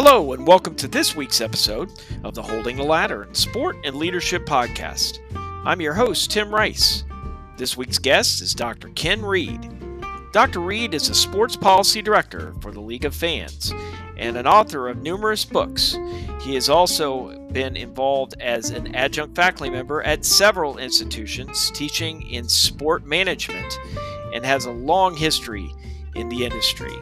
Hello, and welcome to this week's episode of the Holding the Ladder Sport and Leadership Podcast. I'm your host, Tim Rice. This week's guest is Dr. Ken Reed. Dr. Reed is a sports policy director for the League of Fans and an author of numerous books. He has also been involved as an adjunct faculty member at several institutions teaching in sport management and has a long history in the industry.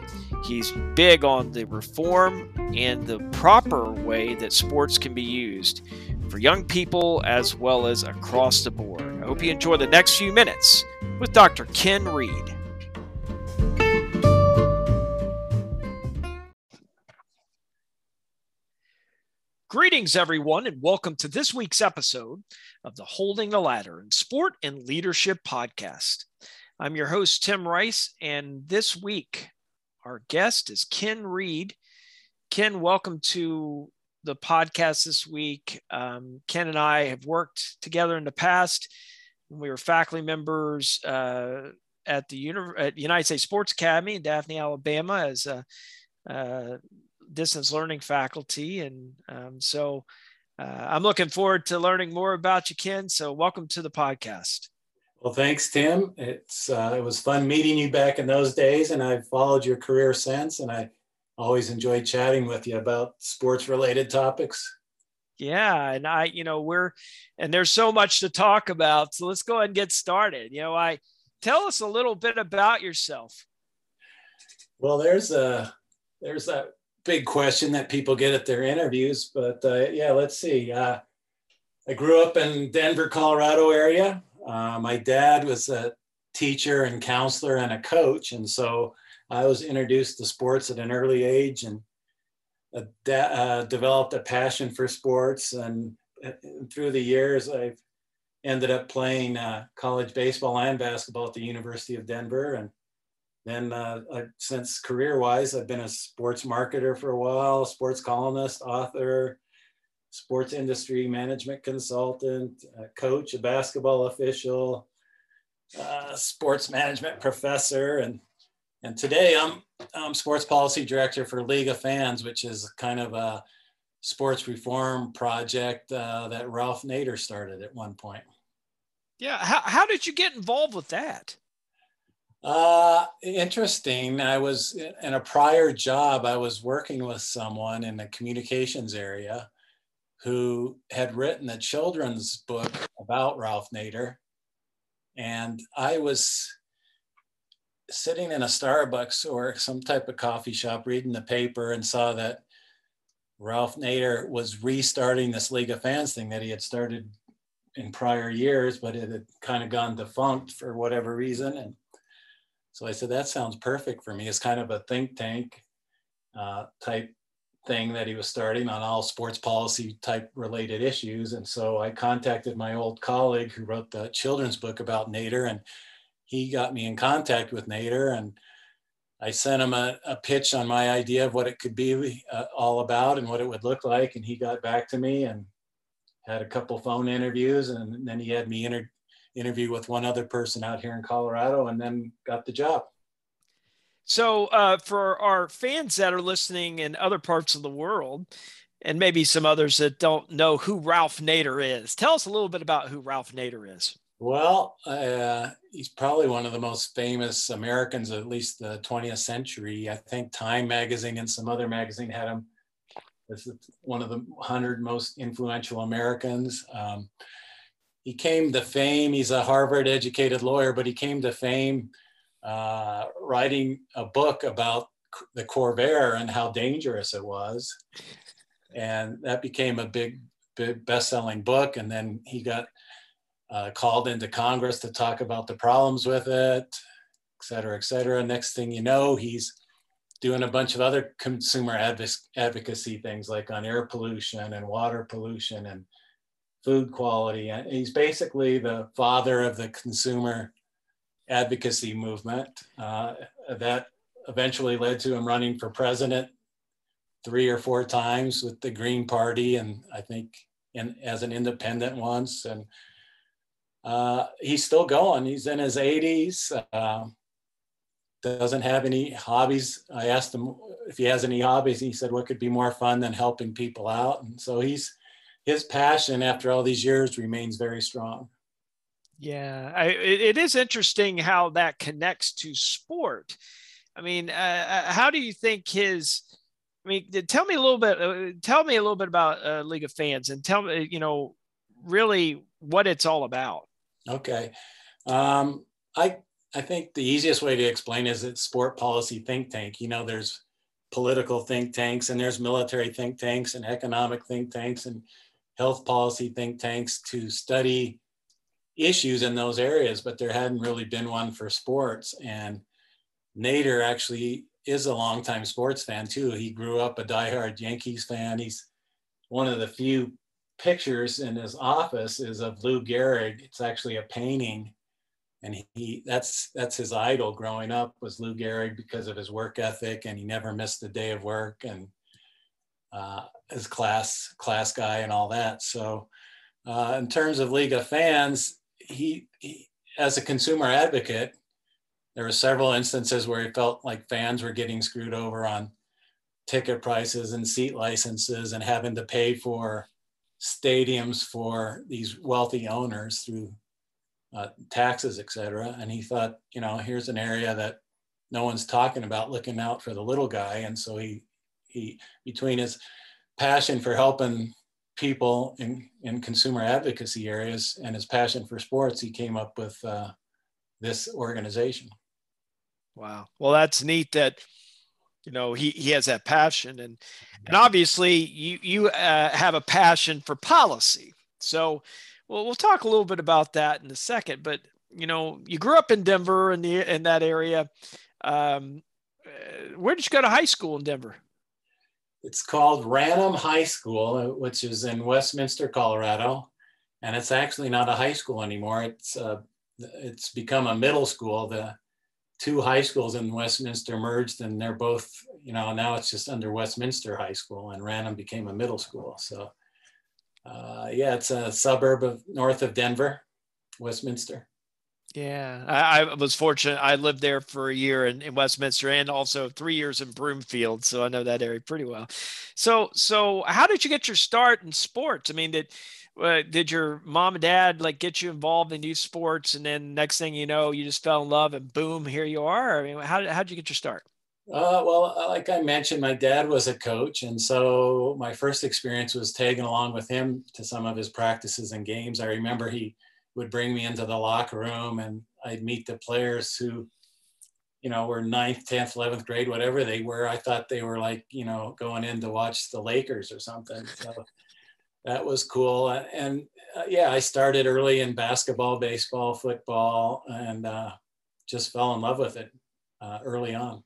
He's big on the reform and the proper way that sports can be used for young people as well as across the board. I hope you enjoy the next few minutes with Dr. Ken Reed. Greetings, everyone, and welcome to this week's episode of the Holding the Ladder in Sport and Leadership Podcast. I'm your host, Tim Rice, and this week our guest is Ken Reed. Ken, welcome to the podcast this week. Um, Ken and I have worked together in the past. We were faculty members uh, at the at United States Sports Academy in Daphne, Alabama, as a, a distance learning faculty, and um, so uh, I'm looking forward to learning more about you, Ken. So, welcome to the podcast. Well, thanks, Tim. It's uh, it was fun meeting you back in those days, and I've followed your career since, and I always enjoy chatting with you about sports related topics. Yeah, and I, you know, we're and there's so much to talk about, so let's go ahead and get started. You know, I tell us a little bit about yourself. Well, there's a there's that big question that people get at their interviews, but uh, yeah, let's see. Uh, I grew up in Denver, Colorado area. Uh, my dad was a teacher and counselor and a coach, and so I was introduced to sports at an early age and uh, developed a passion for sports. And, uh, through the years, I've ended up playing uh, college baseball and basketball at the University of Denver. And then, uh, I, since career-wise, I've been a sports marketer for a while, sports columnist, author, sports industry management consultant, a coach, a basketball official, uh, sports management professor, and and today I'm, I'm sports policy director for League of Fans, which is kind of a sports reform project uh, that Ralph Nader started at one point. Yeah, how how did you get involved with that? Uh, interesting. I was in a prior job. I was working with someone in the communications area who had written a children's book about Ralph Nader. And I was sitting in a Starbucks or some type of coffee shop reading the paper and saw that Ralph Nader was restarting this League of Fans thing that he had started in prior years, but it had kind of gone defunct for whatever reason. And so I said, that sounds perfect for me. It's kind of a think tank uh, type thing that he was starting on all sports policy type related issues. And so I contacted my old colleague who wrote the children's book about Nader, and he got me in contact with Nader. And I sent him a, a pitch on my idea of what it could be uh, all about and what it would look like. And he got back to me and had a couple phone interviews. And then he had me inter- interview with one other person out here in Colorado and then got the job. So, uh, for our fans that are listening in other parts of the world, and maybe some others that don't know who Ralph Nader is, tell us a little bit about who Ralph Nader is. Well, uh, he's probably one of the most famous Americans, at least the 20th century. I think Time magazine and some other magazine had him as one of the 100 most influential Americans. Um, he came to fame. He's a Harvard educated lawyer, but he came to fame uh, writing a book about the Corvair and how dangerous it was. And that became a big, big best-selling book. And then he got uh, called into Congress to talk about the problems with it, et cetera, et cetera. Next thing you know, he's doing a bunch of other consumer advocacy things like on air pollution and water pollution and food quality. And he's basically the father of the consumer advocacy movement uh, that eventually led to him running for president three or four times with the Green Party, and I think in, as an independent once. And uh, he's still going. He's in his 80s. Uh, doesn't have any hobbies. I asked him if he has any hobbies. He said, "What could be more fun than helping people out?" And so he's his passion after all these years remains very strong. Yeah, I, it, it is interesting how that connects to sport. I mean, uh, uh how do you think his? I mean, tell me a little bit. Uh, tell me a little bit about uh, League of Fans, and tell me, you know, really what it's all about. Okay, um, I I think the easiest way to explain is it's sport policy think tank. You know, there's political think tanks and there's military think tanks and economic think tanks and health policy think tanks to study issues in those areas, but there hadn't really been one for sports. And Nader actually is a longtime sports fan too. He grew up a diehard Yankees fan. He's one of the few pictures in his office is of Lou Gehrig. It's actually a painting and he that's that's his idol growing up was Lou Gehrig because of his work ethic and he never missed a day of work and uh, his class class guy and all that. So uh, in terms of League of Fans, he, he as a consumer advocate, there were several instances where he felt like fans were getting screwed over on ticket prices and seat licenses and having to pay for stadiums for these wealthy owners through uh, taxes, et cetera. And he thought, you know, here's an area that no one's talking about looking out for the little guy. And so he, he between his passion for helping people in, in consumer advocacy areas and his passion for sports, he came up with uh, this organization. Wow. Well, that's neat that, you know, he, he has that passion and, and obviously you, you uh, have a passion for policy. So, well, we'll talk a little bit about that in a second. But you know, you grew up in Denver in the in that area. Um, uh, where did you go to high school in Denver? It's called Ranum High School, which is in Westminster, Colorado, and it's actually not a high school anymore. It's uh, it's become a middle school. The two high schools in Westminster merged, and they're both you know now it's just under Westminster High School, and Ranum became a middle school. So uh, yeah, it's a suburb of north of Denver, Westminster. Yeah, I, I, was fortunate. I lived there for a year in, in, Westminster and also three years in Broomfield, so I know that area pretty well. So, so how did you get your start in sports? I mean, did uh, did your mom and dad like get you involved in youth sports, and then next thing you know, you just fell in love, and boom, here you are? I mean, how how did you get your start? Uh, well, uh, like I mentioned, my dad was a coach. And so my first experience was tagging along with him to some of his practices and games. I remember he would bring me into the locker room and I'd meet the players who, you know, were ninth, 10th, 11th grade, whatever they were. I thought they were like, you know, going in to watch the Lakers or something. So that was cool. And uh, yeah, I started early in basketball, baseball, football, and uh, just fell in love with it uh, early on.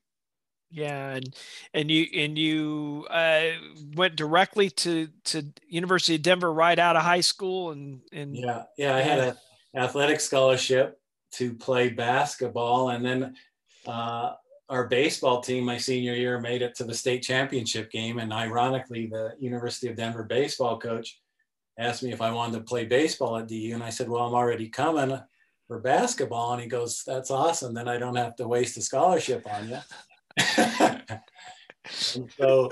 Yeah, and and you and you uh, went directly to to University of Denver right out of high school, and and yeah, yeah, I had an athletic scholarship to play basketball, and then uh, our baseball team my senior year made it to the state championship game, and ironically, the University of Denver baseball coach asked me if I wanted to play baseball at DU, and I said, "Well, I'm already coming." For basketball, and he goes, "That's awesome. Then I don't have to waste a scholarship on you." So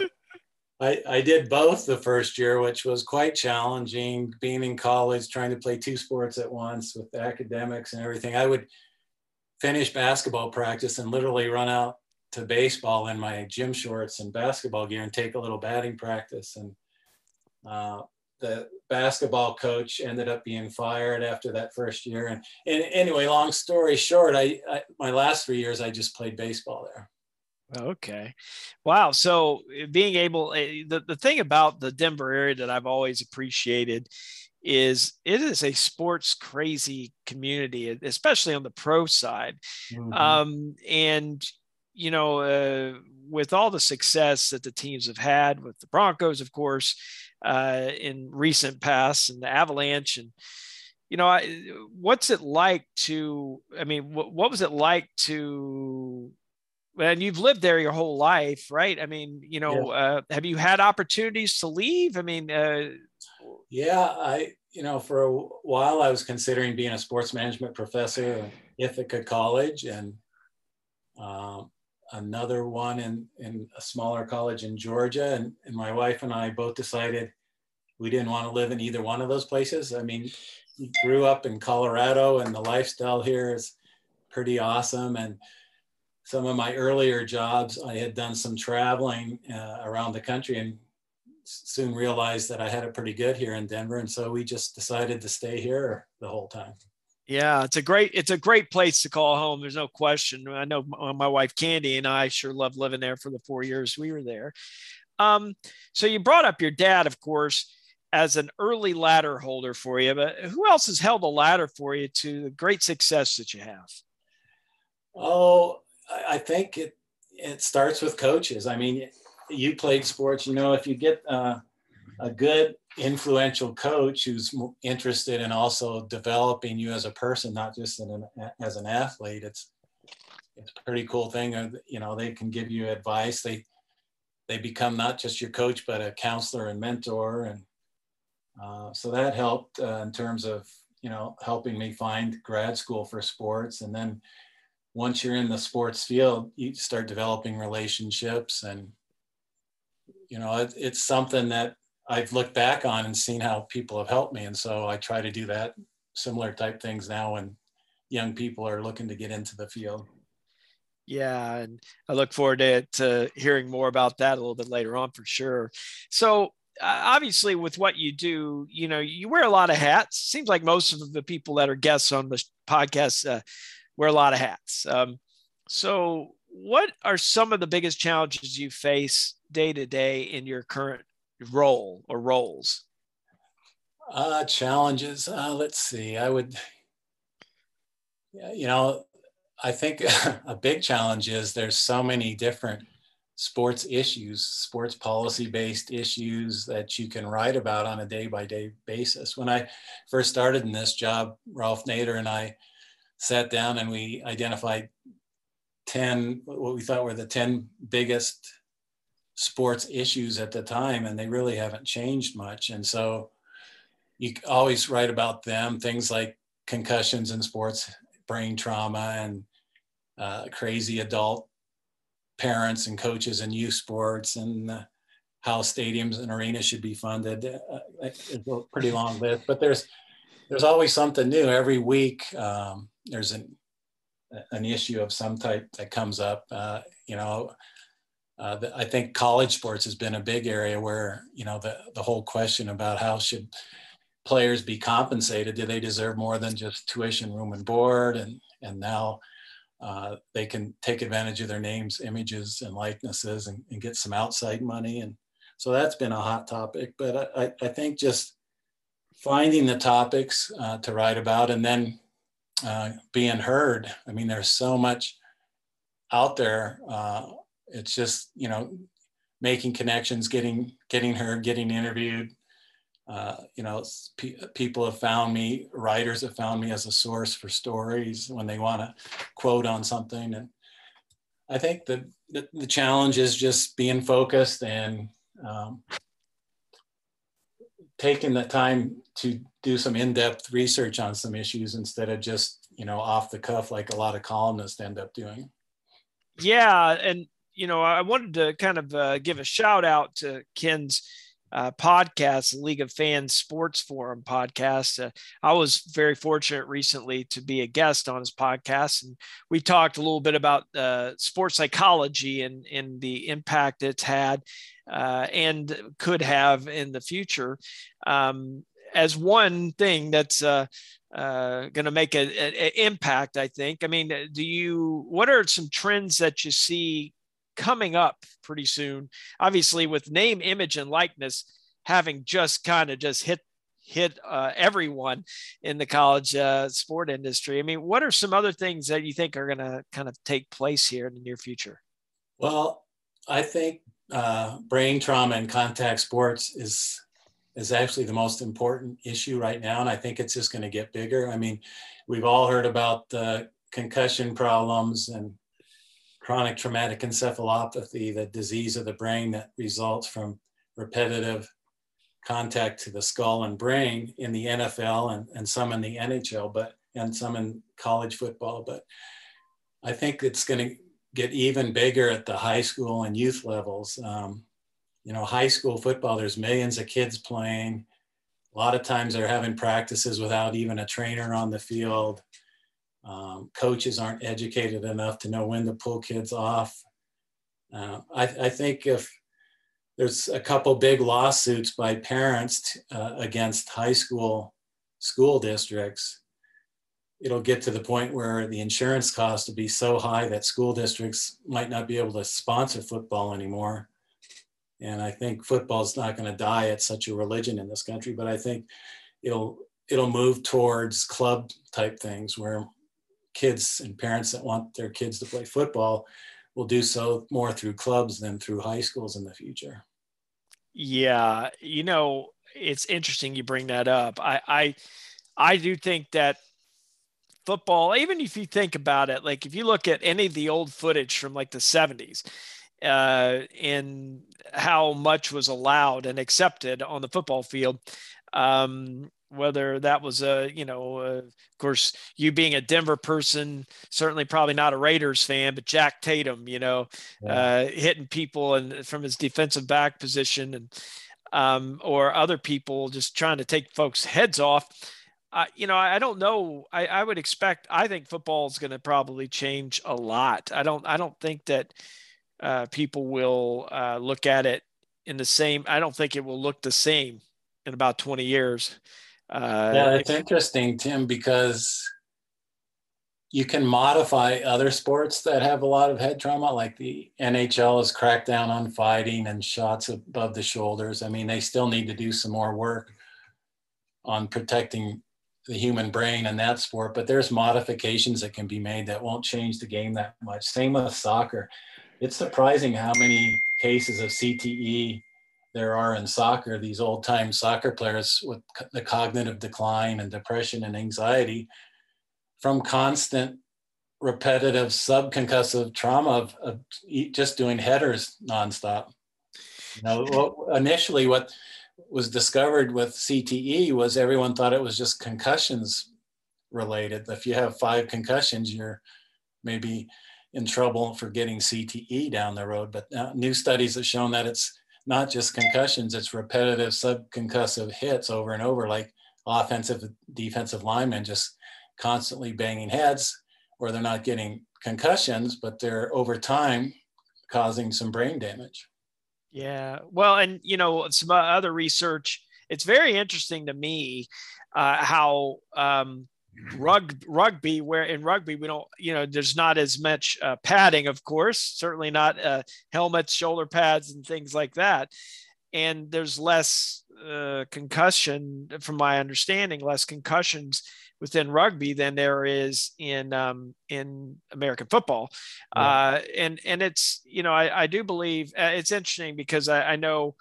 I, I did both the first year, which was quite challenging being in college, trying to play two sports at once with academics and everything. I would finish basketball practice and literally run out to baseball in my gym shorts and basketball gear and take a little batting practice. And uh, the basketball coach ended up being fired after that first year. And, and anyway, long story short, I, I my last three years, I just played baseball there. Okay. Wow. So eh, being able, eh, the, the thing about the Denver area that I've always appreciated is it is a sports crazy community, especially on the pro side. Mm-hmm. Um, and, you know, uh, with all the success that the teams have had with the Broncos, of course, uh, in recent past and the Avalanche and, you know, I, what's it like to, I mean, what, what was it like to and you've lived there your whole life, right? I mean, you know, yeah. uh, have you had opportunities to leave? I mean, uh, yeah, I, you know, for a while I was considering being a sports management professor at Ithaca College, and um, another one in, in a smaller college in Georgia. And, and my wife and I both decided we didn't want to live in either one of those places. I mean, we grew up in Colorado and the lifestyle here is pretty awesome. And some of my earlier jobs, I had done some traveling uh, around the country and soon realized that I had it pretty good here in Denver. And so we just decided to stay here the whole time. Yeah, it's a great it's a great place to call home. There's no question. I know my wife Candy and I sure loved living there for the four years we were there. Um, so you brought up your dad, of course, as an early ladder holder for you, but who else has held a ladder for you to the great success that you have? Oh, I think it it starts with coaches. I mean, you played sports. You know, if you get uh, a good influential coach who's interested in also developing you as a person, not just an, as an athlete. It's it's a pretty cool thing. Uh, you know, they can give you advice. They they become not just your coach, but a counselor and mentor, and uh, so that helped uh, in terms of you know helping me find grad school for sports, and then once you're in the sports field, you start developing relationships and you know it, it's something that I've looked back on and seen how people have helped me. And so I try to do that similar type things now when young people are looking to get into the field. Yeah, and I look forward to, to hearing more about that a little bit later on for sure. So, uh, obviously, with what you do, you know, you wear a lot of hats. Seems like most of the people that are guests on the podcast uh, wear a lot of hats. Um, so, what are some of the biggest challenges you face day to day in your current role or roles? Uh, challenges. Uh, let's see. I would, you know, I think a big challenge is there's so many different sports issues, sports policy based issues that you can write about on a day by day basis. When I first started in this job, Ralph Nader and I sat down and we identified 10, what we thought were the 10 biggest sports issues at the time, and they really haven't changed much. And so you always write about them, things like concussions in sports, brain trauma, and uh, crazy adult parents and coaches in youth sports, and uh, how stadiums and arenas should be funded. Uh, it's a pretty long list, but there's there's always something new every week. Um, there's an an issue of some type that comes up. Uh, you know, uh, the, I think college sports has been a big area where you know the the whole question about how should players be compensated? Do they deserve more than just tuition, room, and board? And and now uh, they can take advantage of their names, images, and likenesses, and, and, get some outside money. And so that's been a hot topic. But I, I think just finding the topics uh, to write about and then uh, being heard. I mean, there's so much out there uh, it's just you know making connections getting getting her getting interviewed uh, you know pe- people have found me writers have found me as a source for stories when they want to quote on something and i think the, the, the challenge is just being focused and um, taking the time to do some in-depth research on some issues instead of just you know off the cuff like a lot of columnists end up doing yeah and you know, I wanted to kind of uh, give a shout out to Ken's uh, podcast, League of Fans Sports Forum podcast. Uh, I was very fortunate recently to be a guest on his podcast, and we talked a little bit about uh, sports psychology and, and the impact it's had uh, and could have in the future. Um, as one thing that's uh, uh, going to make an impact, I think. I mean, do you? What are some trends that you see coming up pretty soon. Obviously, with name, image, and likeness having just kind of just hit hit uh, everyone in the college uh, sport industry. I mean, what are some other things that you think are going to kind of take place here in the near future? Well, I think uh, brain trauma and contact sports is is actually the most important issue right now, and I think it's just going to get bigger. I mean, we've all heard about the concussion problems and chronic traumatic encephalopathy, the disease of the brain that results from repetitive contact to the skull and brain in the NFL and, and some in the NHL, but and some in college football. But I think it's going to get even bigger at the high school and youth levels. Um, you know, high school football, there's millions of kids playing. A lot of times they're having practices without even a trainer on the field. Um, coaches aren't educated enough to know when to pull kids off. Uh, I, I, think if there's a couple big lawsuits by parents uh, against high school school districts, it'll get to the point where the insurance costs will be so high that school districts might not be able to sponsor football anymore. And I think football is not going to die. at such a religion in this country, but I think it'll it'll move towards club type things where kids and parents that want their kids to play football will do so more through clubs than through high schools in the future. Yeah, you know, it's interesting you bring that up. I I I do think that football, even if you think about it, like if you look at any of the old footage from like the 70s, uh, in how much was allowed and accepted on the football field. Um, whether that was a, you know, uh, of course, you being a Denver person, certainly probably not a Raiders fan, but Jack Tatum, you know, yeah. uh, hitting people and from his defensive back position and, um, or other people just trying to take folks' heads off. Uh, you know, I, I don't know. I, I would expect. I think football is going to probably change a lot. I don't. I don't think that uh, people will uh, look at it in the same. I don't think it will look the same in about 20 years. Uh, yeah, it's interesting, Tim, because you can modify other sports that have a lot of head trauma, like the NHL has cracked down on fighting and shots above the shoulders. I mean, they still need to do some more work on protecting the human brain in that sport, but there's modifications that can be made that won't change the game that much. Same with soccer it's surprising how many cases of CTE there are in soccer. These old time soccer players with the cognitive decline and depression and anxiety from constant repetitive subconcussive trauma of, of just doing headers nonstop. You know, initially what was discovered with CTE was everyone thought it was just concussions related. If you have five concussions, you're maybe in trouble for getting CTE down the road. But uh, new studies have shown that it's not just concussions, it's repetitive subconcussive hits over and over, like offensive, defensive linemen just constantly banging heads, where they're not getting concussions, but they're over time causing some brain damage. Yeah. Well, and, you know, some other research, it's very interesting to me uh, how, um, rug, rugby where in rugby we don't you know there's not as much uh, padding of course certainly not uh, helmets shoulder pads and things like that and there's less uh, concussion from my understanding less concussions within rugby than there is in um, in American football yeah. Uh, and and it's you know I, I do believe uh, it's interesting because I, I know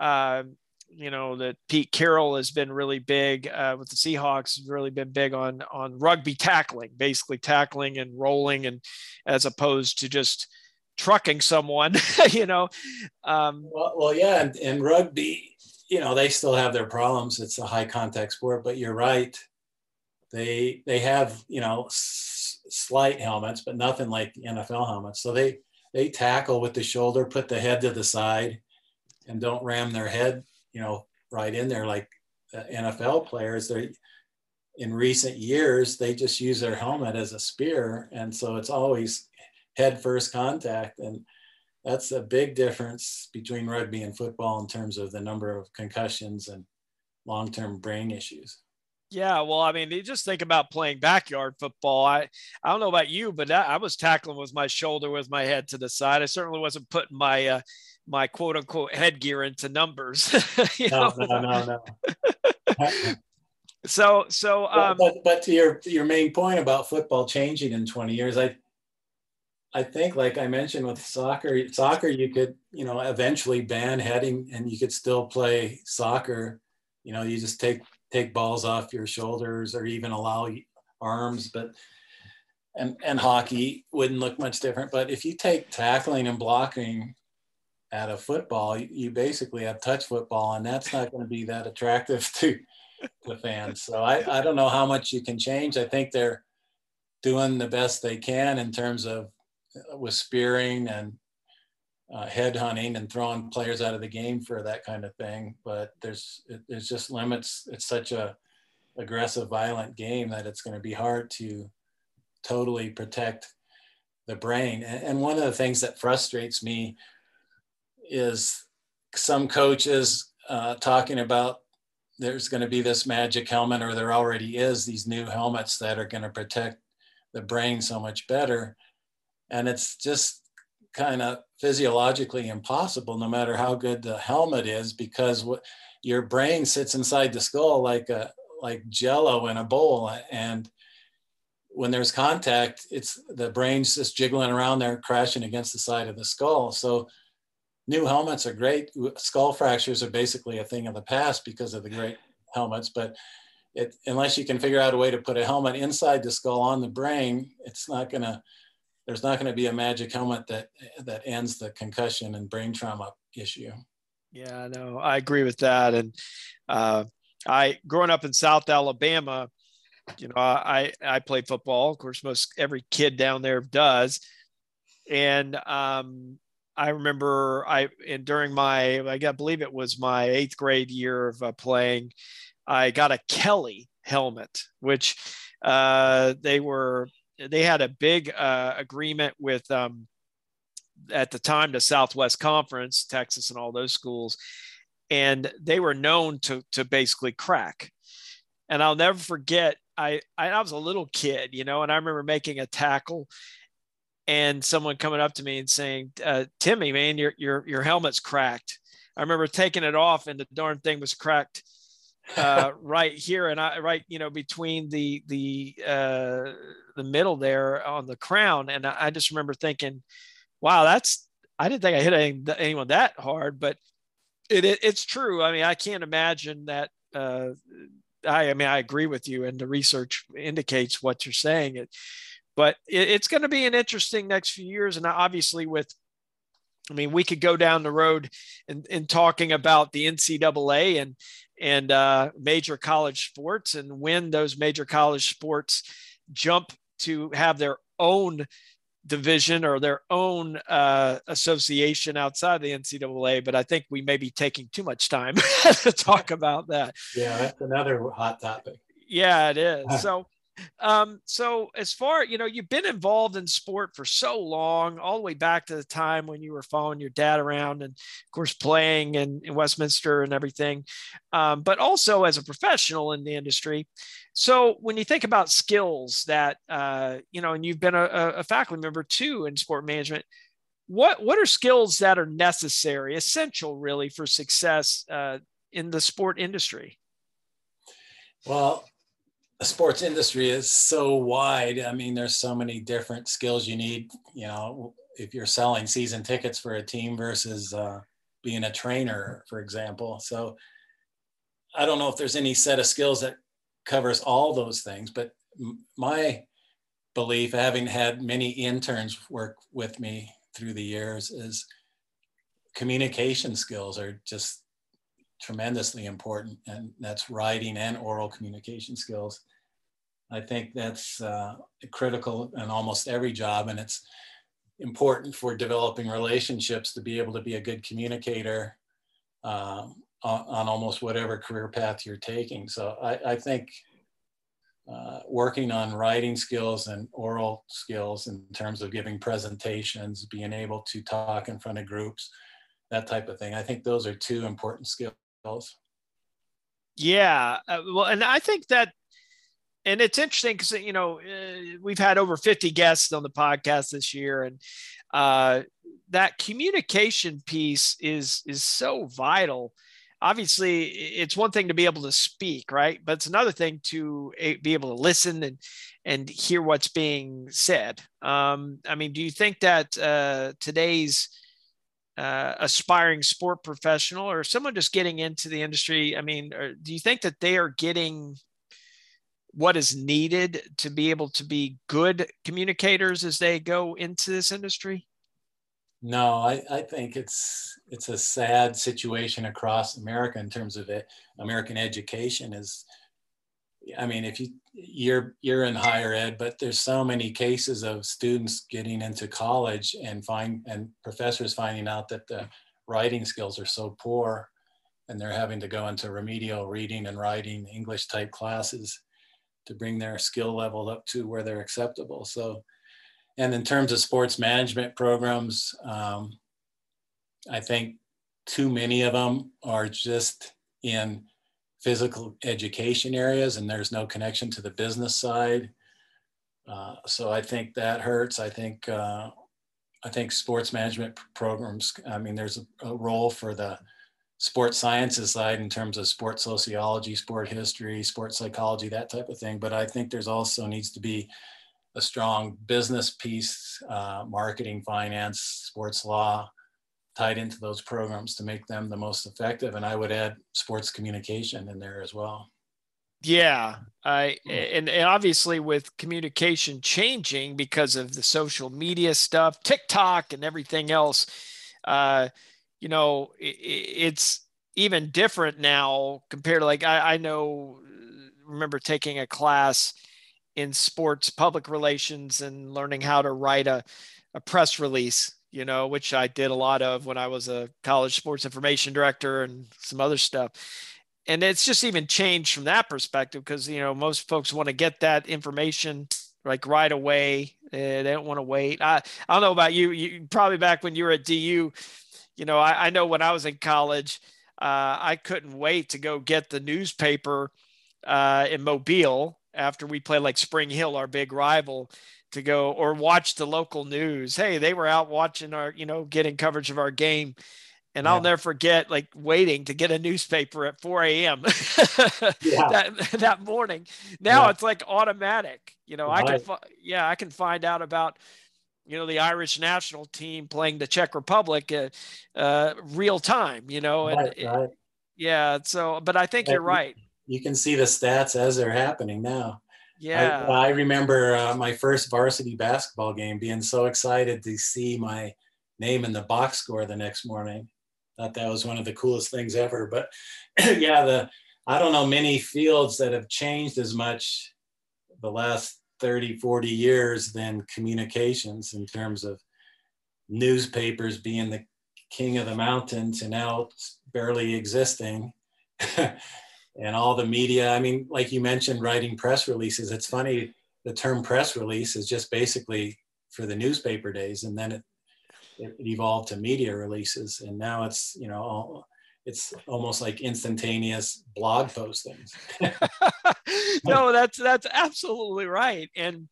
uh, you know that Pete Carroll has been really big uh, with the Seahawks. Really been big on on rugby tackling, basically tackling and rolling, and as opposed to just trucking someone. you know. Um, well, well, yeah, and, and rugby, you know, they still have their problems. It's a high contact sport, but you're right. They they have you know s- slight helmets, but nothing like NFL helmets. So they they tackle with the shoulder, put the head to the side, and don't ram their head you know, right in there like NFL players. They in recent years they just use their helmet as a spear, and so it's always head first contact, and that's a big difference between rugby and football in terms of the number of concussions and long term brain issues. Yeah, well, I mean, you just think about playing backyard football. I, I don't know about you, but I, I was tackling with my shoulder with my head to the side. I certainly wasn't putting my uh, my quote unquote headgear into numbers. no, no, no, no, so, so, um, but, but to your your main point about football changing in 20 years, I I think, like I mentioned with soccer, soccer you could, you know, eventually ban heading, and you could still play soccer. You know, you just take take balls off your shoulders, or even allow arms, but and and hockey wouldn't look much different. But if you take tackling and blocking at a football, you basically have touch football, and that's not going to be that attractive to the fans. So I, I don't know how much you can change. I think they're doing the best they can in terms of with spearing and uh, head hunting and throwing players out of the game for that kind of thing. But there's it, there's just limits. It's such a aggressive, violent game that it's going to be hard to totally protect the brain. And, and one of the things that frustrates me is some coaches uh, talking about there's going to be this magic helmet, or there already is these new helmets that are going to protect the brain so much better. And it's just kind of physiologically impossible, no matter how good the helmet is, because what, your brain sits inside the skull like a like jello in a bowl, and when there's contact, it's the brain's just jiggling around there, crashing against the side of the skull. So new helmets are great. Skull fractures are basically a thing of the past because of the great helmets, but it, unless you can figure out a way to put a helmet inside the skull on the brain, it's not gonna, there's not gonna be a magic helmet that, that ends the concussion and brain trauma issue. Yeah, no, I agree with that. And uh, I, growing up in South Alabama, you know, I, I played football. Of course, most every kid down there does. And um, I remember I and during my I believe it was my eighth grade year of uh, playing, I got a Kelly helmet, which uh, they were they had a big uh, agreement with um, at the time the Southwest Conference, Texas, and all those schools, and they were known to to basically crack. And I'll never forget. I I was a little kid, you know, and I remember making a tackle and someone coming up to me and saying, uh, "Timmy, man, your your your helmet's cracked." I remember taking it off, and the darn thing was cracked uh, right here, and I right you know between the the uh, the middle there on the crown, and I, I just remember thinking, "Wow, that's I didn't think I hit anyone that hard, but it, it it's true. I mean, I can't imagine that." Uh, I, I mean, I agree with you, and the research indicates what you're saying. It, but it, it's going to be an interesting next few years. And obviously, with I mean, we could go down the road in, in talking about the NCAA and and uh, major college sports, and when those major college sports jump to have their own division or their own uh, association outside the NCAA. But I think we may be taking too much time to talk about that. Yeah, that's another hot topic. Yeah, it is. So um, so as far you know, you've been involved in sport for so long, all the way back to the time when you were following your dad around, and of course playing in, in Westminster and everything, um, but also as a professional in the industry. So when you think about skills that uh, you know, and you've been a, a faculty member too in sport management, what what are skills that are necessary, essential, really, for success uh, in the sport industry? Well, the sports industry is so wide. I mean, there's so many different skills you need. You know, if you're selling season tickets for a team versus uh, being a trainer, for example. So I don't know if there's any set of skills that covers all those things, but my belief, having had many interns work with me through the years, is communication skills are just tremendously important, and that's writing and oral communication skills. I think that's uh, critical in almost every job, and it's important for developing relationships to be able to be a good communicator um, on, on, almost whatever career path you're taking. So I, I think uh, working on writing skills and oral skills in terms of giving presentations, being able to talk in front of groups, that type of thing. I think those are two important skills yeah, uh, well, and I think that, and it's interesting because you know uh, we've had over 50 guests on the podcast this year, and uh, that communication piece is is so vital. Obviously, it's one thing to be able to speak, right? But it's another thing to eh, be able to listen and and hear what's being said. Um, I mean, do you think that uh, today's uh, aspiring sport professional or someone just getting into the industry? I mean, do you think that they are getting what is needed to be able to be good communicators as they go into this industry? No, I, I think it's it's a sad situation across America in terms of it. American education is, I mean, if you you're you're in higher ed, but there's so many cases of students getting into college and find and professors finding out that the writing skills are so poor and they're having to go into remedial reading and writing English type classes to bring their skill level up to where they're acceptable. So, and in terms of sports management programs, um, I think too many of them are just in physical education areas and there's no connection to the business side. Uh, so I think that hurts. I think uh, I think sports management programs. I mean, there's a, a, role for the sports sciences side in terms of sports sociology, sport history, sports psychology, that type of thing. But I think there's also needs to be a strong business piece, uh, marketing, finance, sports law, tied into those programs to make them the most effective. And I would add sports communication in there as well. Yeah, I and, and obviously with communication changing because of the social media stuff, TikTok and everything else, uh, you know, it, it's even different now compared to like I, I know remember taking a class in sports public relations and learning how to write a, a press release you know, which I did a lot of when I was a college sports information director and some other stuff. And it's just even changed from that perspective because, you know, most folks want to get that information like right away. Uh, they don't want to wait. I, I don't know about you, you probably back when you were at DU, you know, I, I know when I was in college, uh, I couldn't wait to go get the newspaper uh, in Mobile after we played like Spring Hill, our big rival, to go or watch the local news. Hey, they were out watching our, you know, getting coverage of our game. And yeah. I'll never forget like waiting to get a newspaper at 4 a.m. yeah. that, that morning. Now yeah. it's like automatic. You know, right. I can, yeah, I can find out about, you know, the Irish national team playing the Czech Republic uh, uh, real time, you know, and right, right. yeah. So, but I think you're right. You can see the stats as they're happening now. Yeah. I, I remember uh, my first varsity basketball game being so excited to see my name in the box score the next morning. Thought that was one of the coolest things ever. But yeah, the I don't know many fields that have changed as much the last 30, 40 years than communications in terms of newspapers being the king of the mountain to now barely existing. and all the media. I mean, like you mentioned, writing press releases. It's funny, the term press release is just basically for the newspaper days, and then it, it evolved to media releases, and now it's you know it's almost like instantaneous blog postings. no, that's that's absolutely right, and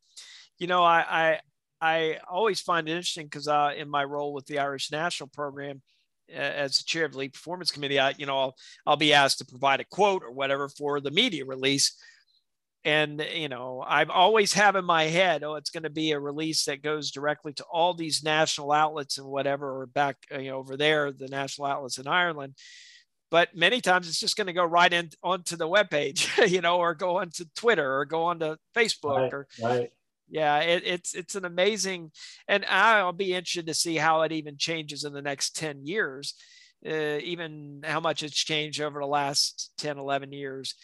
you know I I, I always find it interesting because uh, in my role with the Irish National Program as the chair of the league performance committee, I, you know, I'll, I'll be asked to provide a quote or whatever for the media release. And, you know, I've always have in my head, oh, it's going to be a release that goes directly to all these national outlets and whatever, or back, you know, over there, the national outlets in Ireland. But many times it's just going to go right in onto the webpage, you know, or go onto Twitter or go onto Facebook right, or, right yeah it, it's it's an amazing and i'll be interested to see how it even changes in the next 10 years uh, even how much it's changed over the last 10 11 years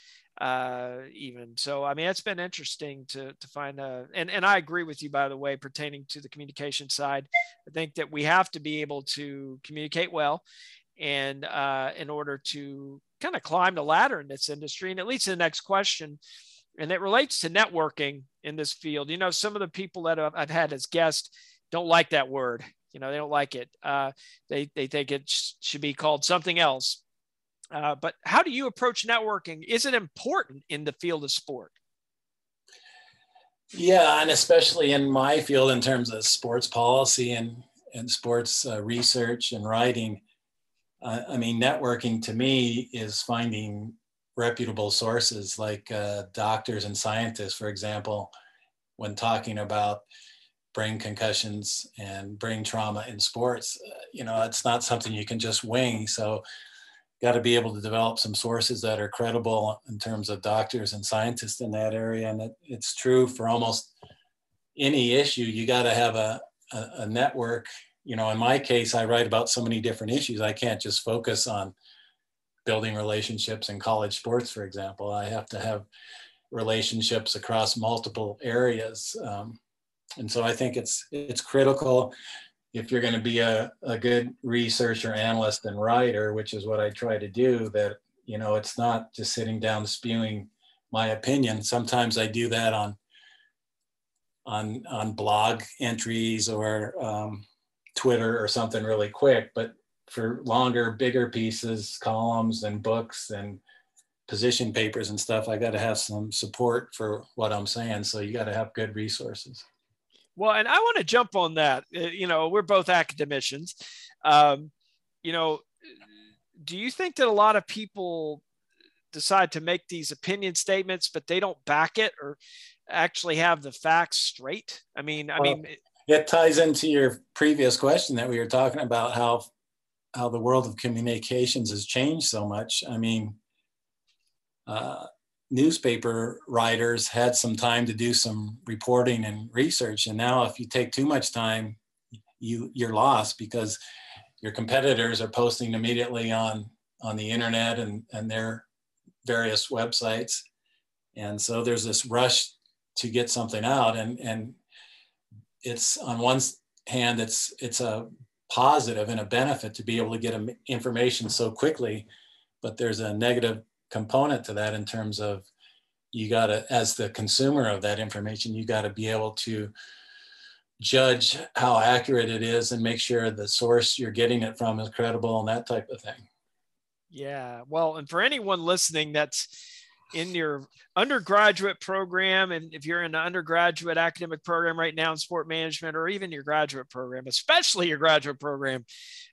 uh, even so i mean it's been interesting to to find a and, and i agree with you by the way pertaining to the communication side i think that we have to be able to communicate well and uh, in order to kind of climb the ladder in this industry and it leads to the next question and it relates to networking in this field. You know, some of the people that I've had as guests don't like that word. You know, they don't like it. Uh, they they think it sh- should be called something else. Uh, but how do you approach networking? Is it important in the field of sport? Yeah, and especially in my field in terms of sports policy and and sports uh, research and writing. Uh, I mean, networking to me is finding reputable sources like uh, doctors and scientists, for example, when talking about brain concussions and brain trauma in sports, uh, you know, it's not something you can just wing. So, got to be able to develop some sources that are credible in terms of doctors and scientists in that area. And it, it's true for almost any issue. You got to have a, a, a network. You know, in my case, I write about so many different issues. I can't just focus on building relationships in college sports, for example. I have to have relationships across multiple areas. Um, and so I think it's it's critical if you're going to be a, a good researcher, analyst, and writer, which is what I try to do, that you know it's not just sitting down spewing my opinion. Sometimes I do that on on on blog entries or um, Twitter or something really quick, but for longer, bigger pieces, columns and books and position papers and stuff, I got to have some support for what I'm saying. So you got to have good resources. Well, and I want to jump on that. Uh, you know, we're both academicians. Um, you know, do you think that a lot of people decide to make these opinion statements, but they don't back it or actually have the facts straight? I mean, I well, mean, it ties into your previous question that we were talking about how how the world of communications has changed so much. I mean, uh, newspaper writers had some time to do some reporting and research, and now if you take too much time, you you're lost because your competitors are posting immediately on on the internet and and their various websites, and so there's this rush to get something out, and and it's on one hand it's it's a positive and a benefit to be able to get information so quickly but there's a negative component to that in terms of you got to as the consumer of that information you got to be able to judge how accurate it is and make sure the source you're getting it from is credible and that type of thing. Yeah well and for anyone listening that's in your undergraduate program and if you're in an undergraduate academic program right now in sport management or even your graduate program especially your graduate program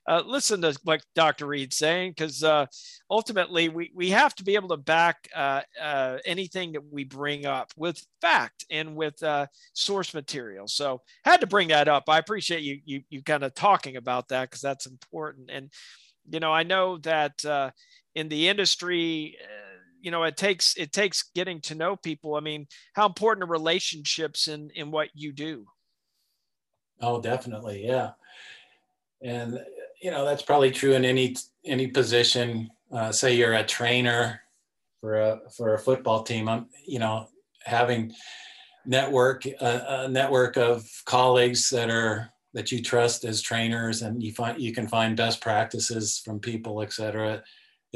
uh, listen to what dr reed's saying because uh, ultimately we, we have to be able to back uh, uh anything that we bring up with fact and with uh, source material. So had to bring that up. I appreciate you you, you kind of talking about that because that's important. And you know i know that uh, in the industry you know it takes it takes getting to know people. I mean how important are relationships in in what you do? Oh definitely yeah. And you know that's probably true in any any position. Uh, say you're a trainer for a for a football team i'm you know having network a, a network of colleagues that are that you trust as trainers and you find you can find best practices from people et cetera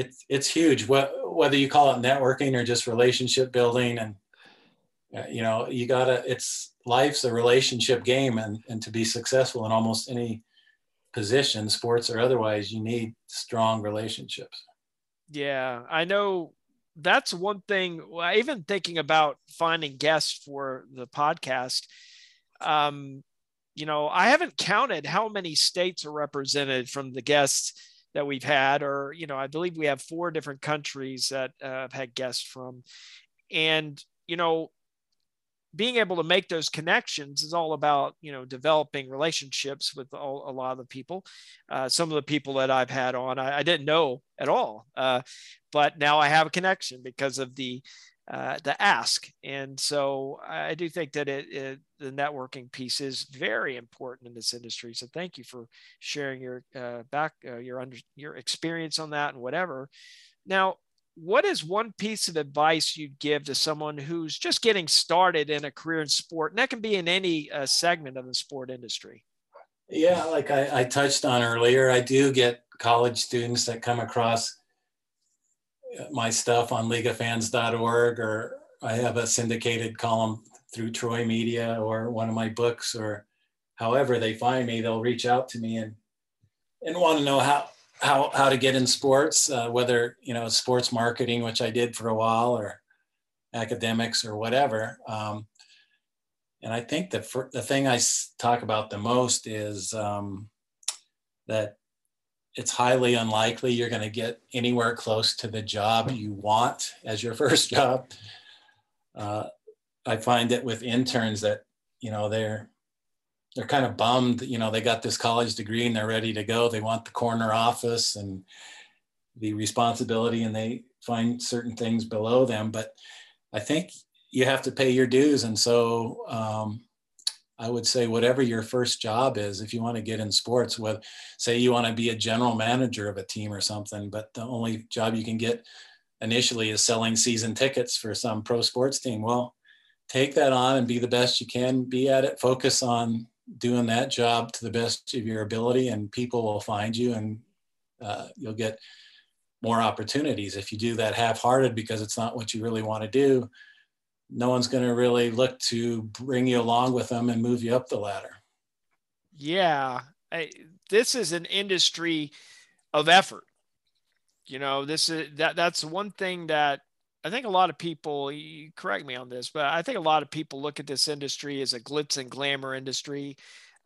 it's it's huge. Whether you call it networking or just relationship building, and uh, you know, you gotta. It's life's a relationship game, and and to be successful in almost any position, sports or otherwise, you need strong relationships. Yeah, I know that's one thing. Even thinking about finding guests for the podcast, um, you know, I haven't counted how many states are represented from the guests that we've had, or you know, I believe we have four different countries that uh, have had guests from, and you know, being able to make those connections is all about you know developing relationships with all, a lot of the people. Uh, some of the people that I've had on, I, I didn't know at all, uh, but now I have a connection because of the uh, the ask. And so I do think that it, it, the networking piece is very important in this industry. So thank you for sharing your uh, back uh, your under your experience on that and whatever. Now, what is one piece of advice you'd give to someone who's just getting started in a career in sport? And that can be in any uh, segment of the sport industry. Yeah, like I, I touched on earlier, I do get college students that come across my stuff on leagueoffans.org or I have a syndicated column through Troy Media or one of my books or however they find me, they'll reach out to me and and want to know how how how to get in sports, uh, whether you know sports marketing, which I did for a while, or academics or whatever. Um, and I think the the thing I talk about the most is um, that it's highly unlikely you're going to get anywhere close to the job you want as your first job. Uh, I find it with interns that you know they're they're kind of bummed. You know they got this college degree and they're ready to go. They want the corner office and the responsibility, and they find certain things below them. But I think you have to pay your dues, and so um, I would say whatever your first job is, if you want to get in sports, with say you want to be a general manager of a team or something, but the only job you can get initially is selling season tickets for some pro sports team. Well, take that on and be the best you can be at it. Focus on doing that job to the best of your ability, and people will find you, and uh, you'll get more opportunities. If you do that half-hearted because it's not what you really want to do, no one's going to really look to bring you along with them and move you up the ladder. Yeah, I, this is an industry of effort. You know, this is that that's one thing that I think a lot of people, correct me on this, but I think a lot of people look at this industry as a glitz and glamour industry,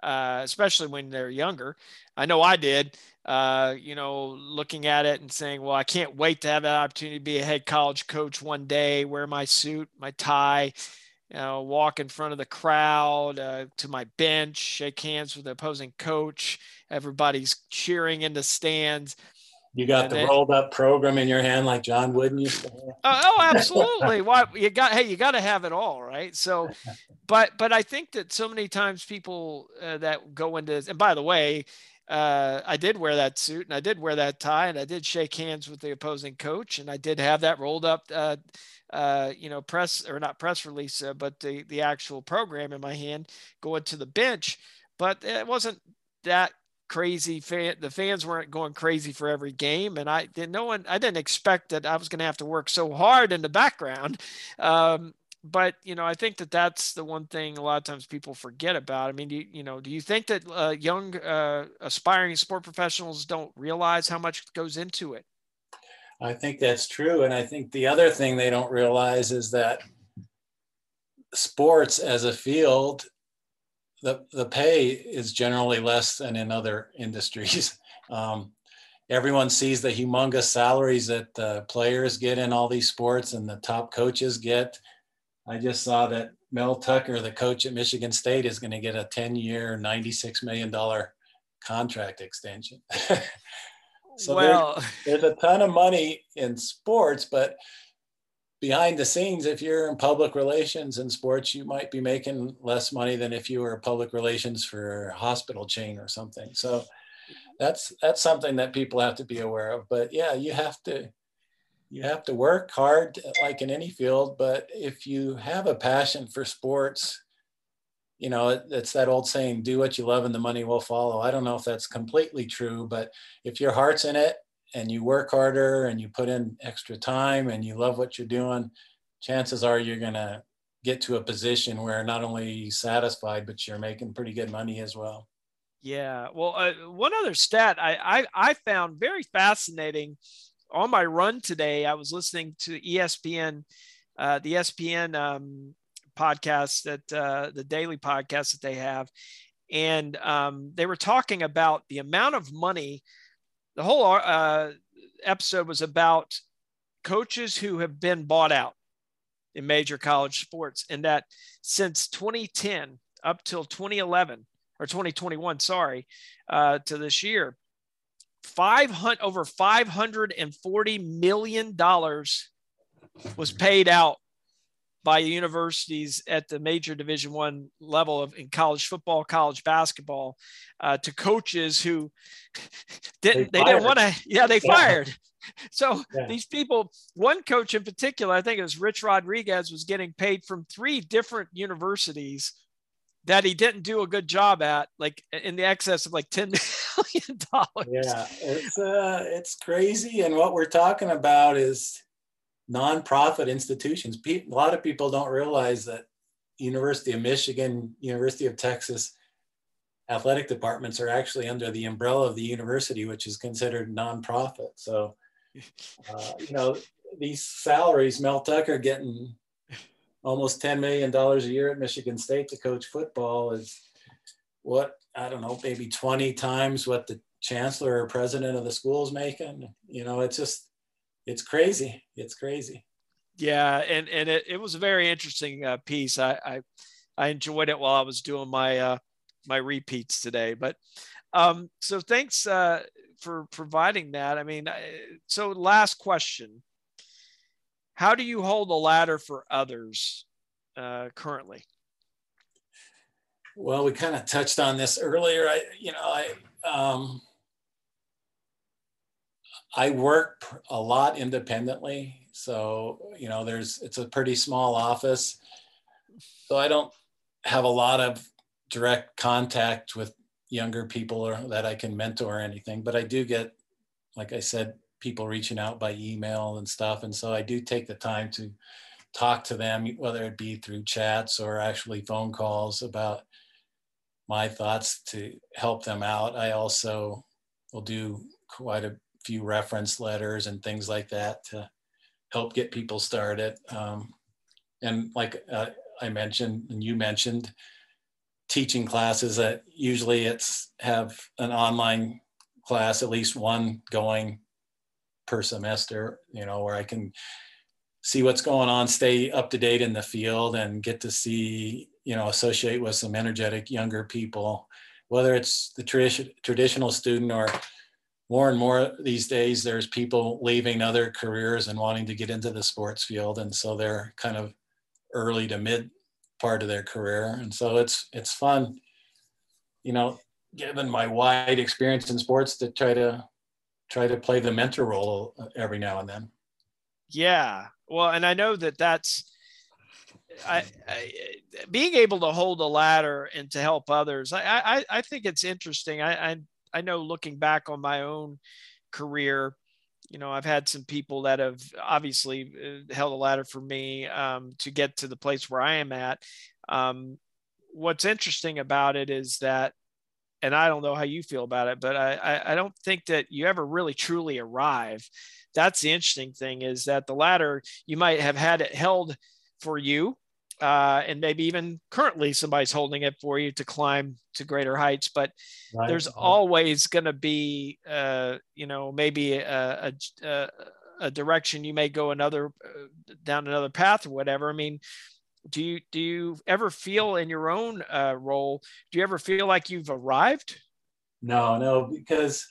uh, especially when they're younger. I know I did, uh, you know, looking at it and saying, well, I can't wait to have that opportunity to be a head college coach one day, wear my suit, my tie, you know, walk in front of the crowd uh, to my bench, shake hands with the opposing coach. Everybody's cheering in the stands. You got and the then, rolled up program in your hand like John Wooden used to. oh, oh absolutely. Why you got? Hey, you got to have it all, right? So, but but I think that so many times people uh, that go into and by the way, uh, I did wear that suit and I did wear that tie and I did shake hands with the opposing coach and I did have that rolled up, uh, uh, you know, press or not press release, uh, but the the actual program in my hand going to the bench. But it wasn't that crazy fan the fans weren't going crazy for every game and i didn't no one i didn't expect that i was going to have to work so hard in the background. Um, but you know i think that that's the one thing a lot of times people forget about. I mean you, you know do you think that uh, young uh, aspiring sport professionals don't realize how much goes into it? I think that's true and i think the other thing they don't realize is that sports as a field the, the pay is generally less than in other industries. Um, everyone sees the humongous salaries that the players get in all these sports and the top coaches get. I just saw that Mel Tucker, the coach at Michigan State, is going to get a 10 year, $96 million contract extension. so well, there's, there's a ton of money in sports, but behind the scenes, if you're in public relations in sports, you might be making less money than if you were public relations for a hospital chain or something. So that's that's something that people have to be aware of. But yeah, you have to you have to work hard like in any field. But if you have a passion for sports, you know, it's that old saying, do what you love and the money will follow. I don't know if that's completely true, but if your heart's in it and you work harder and you put in extra time and you love what you're doing, chances are you're going to get to a position where not only you're satisfied, but you're making pretty good money as well. Yeah. Well, uh, one other stat I, I, I found very fascinating on my run today. I was listening to ESPN, uh, the ESPN um, podcast that uh, the daily podcast that they have, and um, they were talking about the amount of money the whole uh, episode was about coaches who have been bought out in major college sports, and that since 2010 up till 2011 or 2021, sorry, uh, to this year, 500 over 540 million dollars was paid out by universities at the major division one level of in college football college basketball uh, to coaches who didn't they, they didn't want to yeah they yeah. fired so yeah. these people one coach in particular i think it was rich rodriguez was getting paid from three different universities that he didn't do a good job at like in the excess of like 10 million dollars yeah it's uh it's crazy and what we're talking about is nonprofit institutions. a lot of people don't realize that University of Michigan, University of Texas athletic departments are actually under the umbrella of the university, which is considered nonprofit. So, uh, you know, these salaries, Mel Tucker getting almost $10 million a year at Michigan State to coach football is what, I don't know, maybe 20 times what the chancellor or president of the school is making. You know, it's just, it's crazy. It's crazy. Yeah, and and it, it was a very interesting uh, piece. I, I, I enjoyed it while I was doing my uh, my repeats today. But um, so thanks uh, for providing that. I mean, so last question: How do you hold a ladder for others uh, currently? Well, we kind of touched on this earlier. I, you know, I. Um, I work a lot independently. So, you know, there's, it's a pretty small office. So I don't have a lot of direct contact with younger people or that I can mentor or anything, but I do get, like I said, people reaching out by email and stuff. And so I do take the time to talk to them, whether it be through chats or actually phone calls about my thoughts to help them out. I also will do quite a few reference letters and things like that to help get people started. Um, and like uh, I mentioned, and you mentioned, teaching classes that usually it's have an online class, at least one going per semester, you know, where I can see what's going on, stay up to date in the field and get to see, you know, associate with some energetic younger people, whether it's the tradition, traditional student or more and more these days, there's people leaving other careers and wanting to get into the sports field. And so they're kind of early to mid part of their career. And so it's, it's fun, you know, given my wide experience in sports to try to try to play the mentor role every now and then. Yeah, well, and I know that that's I, I, being able to hold a ladder and to help others. I I, I think it's interesting. I, I I know looking back on my own career, you know, I've had some people that have obviously uh, held a ladder for me um, to get to the place where I am at. Um, what's interesting about it is that, and I don't know how you feel about it, but I, I, I don't think that you ever really truly arrive that's the interesting thing is that the ladder you might have had it held for you uh, and maybe even currently somebody's holding it for you to climb to greater heights but right. there's always going to be uh, you know maybe a, a, a, direction you may go another uh, down another path or whatever i mean do you do you ever feel in your own uh, role do you ever feel like you've arrived no no because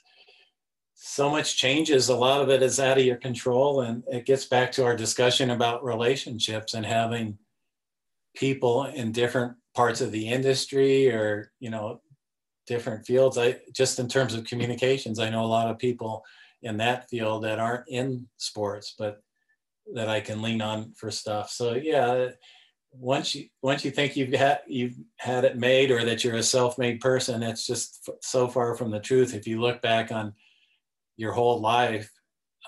so much changes. A lot of it is out of your control. And it gets back to our discussion about relationships and having people in different parts of the industry or, you know, different fields. I just in terms of communications, I know a lot of people in that field that aren't in sports, but that I can lean on for stuff. So yeah, once you once you think you've had you've had it made or that you're a self-made person, it's just so far from the truth. If you look back on your whole life,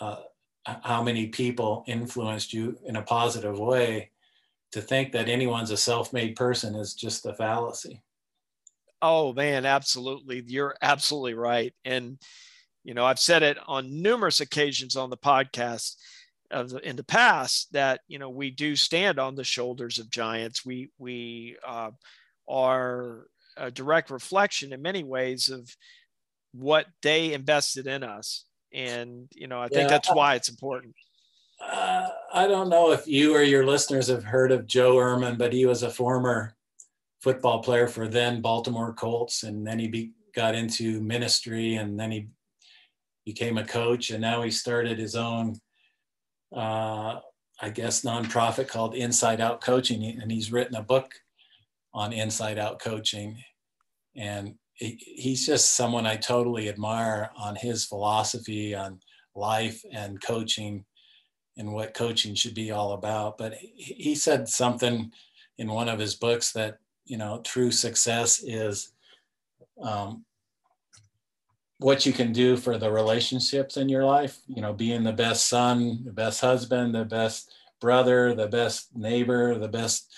uh, how many people influenced you in a positive way, to think that anyone's a self-made person is just a fallacy. Oh man, absolutely. You're absolutely right. And you know, I've said it on numerous occasions on the podcast of the, in the past that you know we do stand on the shoulders of giants. We we uh, are a direct reflection in many ways of what they invested in us. And, you know, I think yeah, that's why it's important. Uh, I don't know if you or your listeners have heard of Joe Ehrmann, but he was a former football player for then Baltimore Colts. And then he be, got into ministry and then he became a coach. And now he started his own, uh, I guess, nonprofit called Inside Out Coaching. And he's written a book on inside out coaching. And he's just someone I totally admire on his philosophy on life and coaching and what coaching should be all about. But he said something in one of his books that, you know, true success is um, what you can do for the relationships in your life, you know, being the best son, the best husband, the best brother, the best neighbor, the best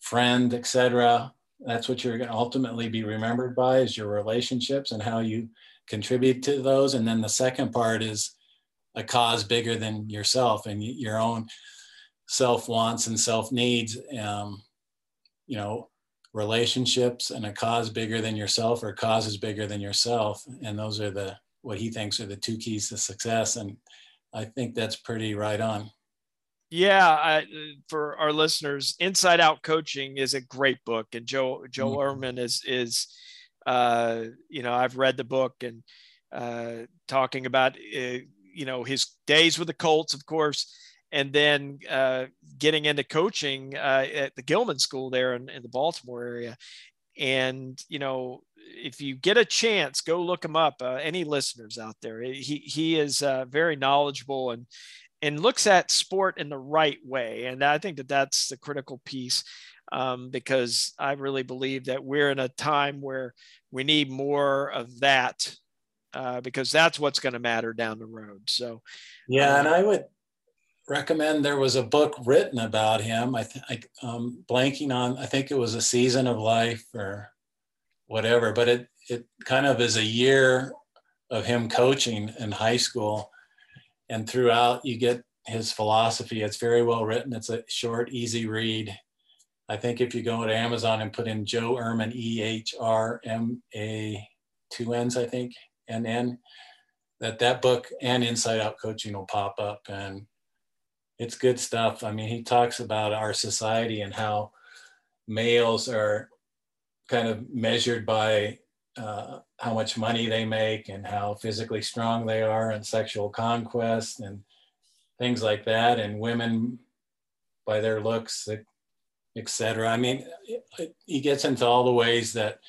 friend, etc that's what you're going to ultimately be remembered by is your relationships and how you contribute to those and then the second part is a cause bigger than yourself and your own self wants and self needs um, you know relationships and a cause bigger than yourself or causes bigger than yourself. And those are the what he thinks are the two keys to success. And i think that's pretty right on. Yeah, I, for our listeners, Inside Out Coaching is a great book, and Joe Joe mm-hmm. Is is uh, you know I've read the book and uh, talking about uh, you know his days with the Colts, of course, and then uh, getting into coaching uh, at the Gilman School there in, in the Baltimore area, and you know if you get a chance, go look him up. Uh, any listeners out there, he he is uh, very knowledgeable and and looks at sport in the right way. And I think that that's the critical piece um, because I really believe that we're in a time where we need more of that uh, because that's what's going to matter down the road. So, yeah, um, and I would recommend there was a book written about him. I think um, blanking on, I think it was a season of life or whatever, but it it kind of is a year of him coaching in high school, and throughout you get his philosophy. It's very well written. It's a short, easy read. I think if you go to Amazon and put in Joe Ehrmann, E H R M A, two N's, I think, and N, that that book and Inside Out Coaching will pop up, and it's good stuff. I mean, he talks about our society and how males are kind of measured by uh, how much money they make and how physically strong they are and sexual conquest and things like that, and women by their looks, etc. I mean, he gets into all the ways that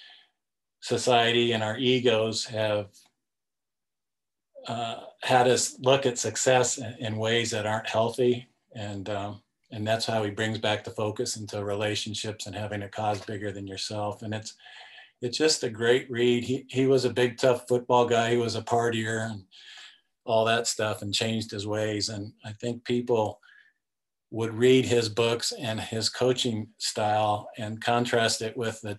society and our egos have uh, had us look at success in, ways that aren't healthy, and um, and that's how he brings back the focus into relationships and having a cause bigger than yourself. And it's it's just a great read. He he was a big tough football guy. He was a partier and all that stuff, and changed his ways. And I think people would read his books and his coaching style and contrast it with the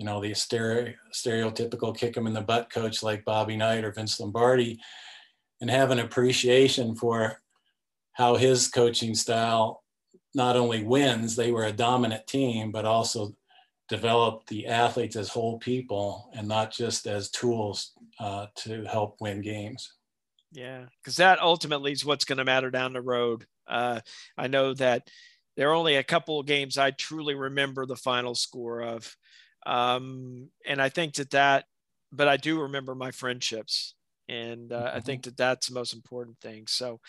you know the stereo, stereotypical kick him in the butt coach like bobby knight or vince lombardi and have an appreciation for how his coaching style not only wins they were a dominant team but also developed the athletes as whole people and not just as tools uh, to help win games yeah because that ultimately is what's going to matter down the road uh, I know that there are only a couple of games I truly remember the final score of. Um, and I think that that, but I do remember my friendships. And uh, mm-hmm. I think that that's the most important thing. So,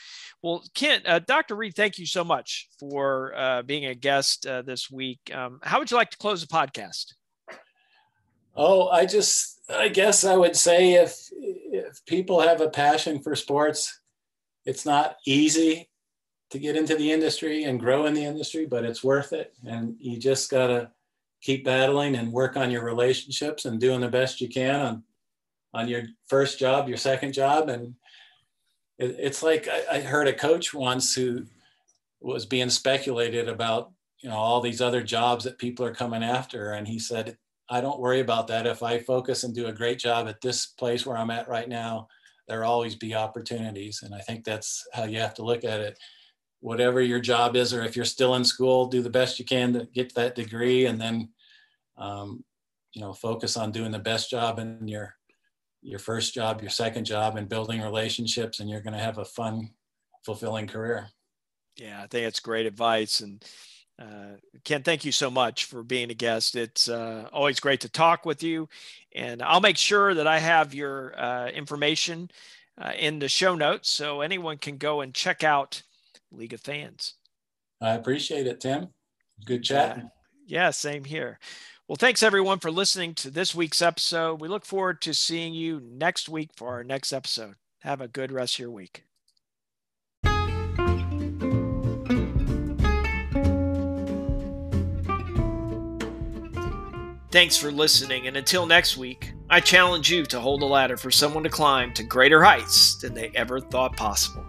well, Kent, uh, Dr. Reed, thank you so much for uh, being a guest uh, this week. Um, how would you like to close the podcast? Oh, I just, I guess I would say if if people have a passion for sports, it's not easy to get into the industry and grow in the industry, but it's worth it. And you just got to keep battling and work on your relationships and doing the best you can on, on your first job, your second job. And it, it's like I, I heard a coach once who was being speculated about, you know, all these other jobs that people are coming after. And he said, I don't worry about that. If I focus and do a great job at this place where I'm at right now, there'll always be opportunities. And I think that's how you have to look at it whatever your job is, or if you're still in school, do the best you can to get that degree, and then, um, you know, focus on doing the best job in your your first job, your second job, and building relationships, and you're going to have a fun, fulfilling career. Yeah, I think it's great advice, and uh, Ken, thank you so much for being a guest. It's uh, always great to talk with you, and I'll make sure that I have your uh, information uh, in the show notes so anyone can go and check out League of Fans. I appreciate it, Tim. Good chat. Yeah. yeah, same here. Well, thanks everyone for listening to this week's episode. We look forward to seeing you next week for our next episode. Have a good rest of your week. Thanks for listening, and until next week, I challenge you to hold a ladder for someone to climb to greater heights than they ever thought possible.